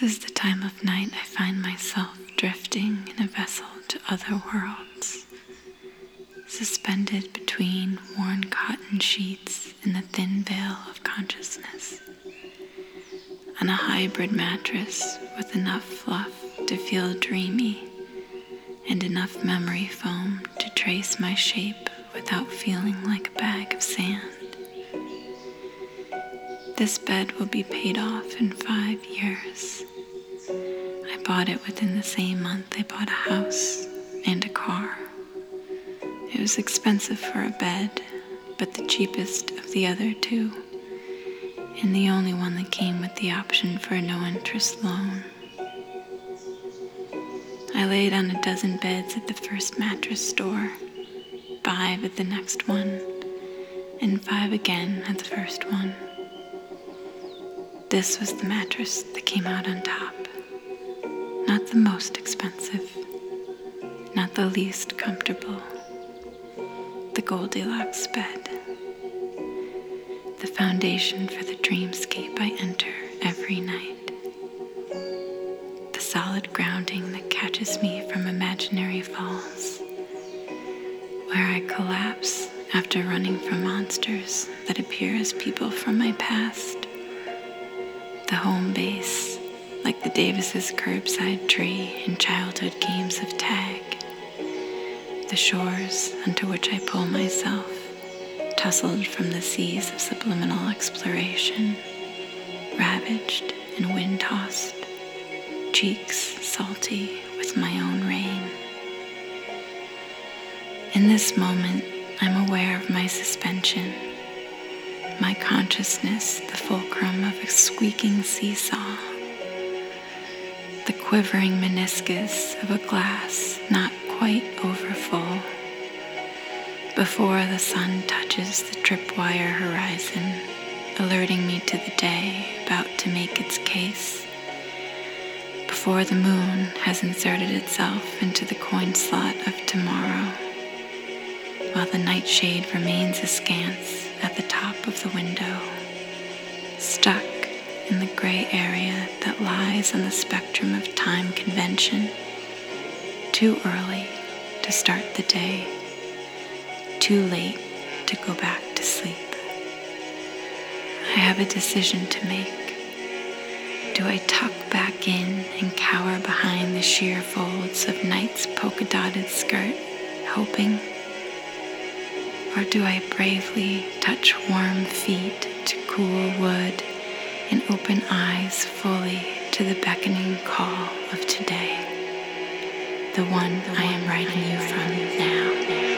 This is the time of night I find myself drifting in a vessel to other worlds, suspended between worn cotton sheets and the thin veil of consciousness, on a hybrid mattress with enough fluff to feel dreamy and enough memory foam to trace my shape without feeling like a bag of sand. This bed will be paid off in five years. Bought it within the same month I bought a house and a car. It was expensive for a bed, but the cheapest of the other two, and the only one that came with the option for a no interest loan. I laid on a dozen beds at the first mattress store, five at the next one, and five again at the first one. This was the mattress that came out on top. Not the most expensive, not the least comfortable. The Goldilocks bed. The foundation for the dreamscape I enter every night. The solid grounding that catches me from imaginary falls. Where I collapse after running from monsters that appear as people from my past the home base, the Davis's curbside tree in childhood games of tag. The shores unto which I pull myself, tussled from the seas of subliminal exploration, ravaged and wind tossed, cheeks salty with my own rain. In this moment, I'm aware of my suspension my consciousness the fulcrum of a squeaking seesaw, quivering meniscus of a glass not quite over full. Before the sun touches the tripwire horizon, alerting me to the day about to make its case. Before the moon has inserted itself into the coin slot of tomorrow, while the nightshade remains askance at the top of the window, gray area that lies on the spectrum of time convention. Too early to start the day, too late to go back to sleep. I have a decision to make. Do I tuck back in and cower behind the sheer folds of night's polka dotted skirt, hoping? Or do I bravely touch warm feet to cool wood and open eyes fully to the beckoning call of today, the one I am writing you from now?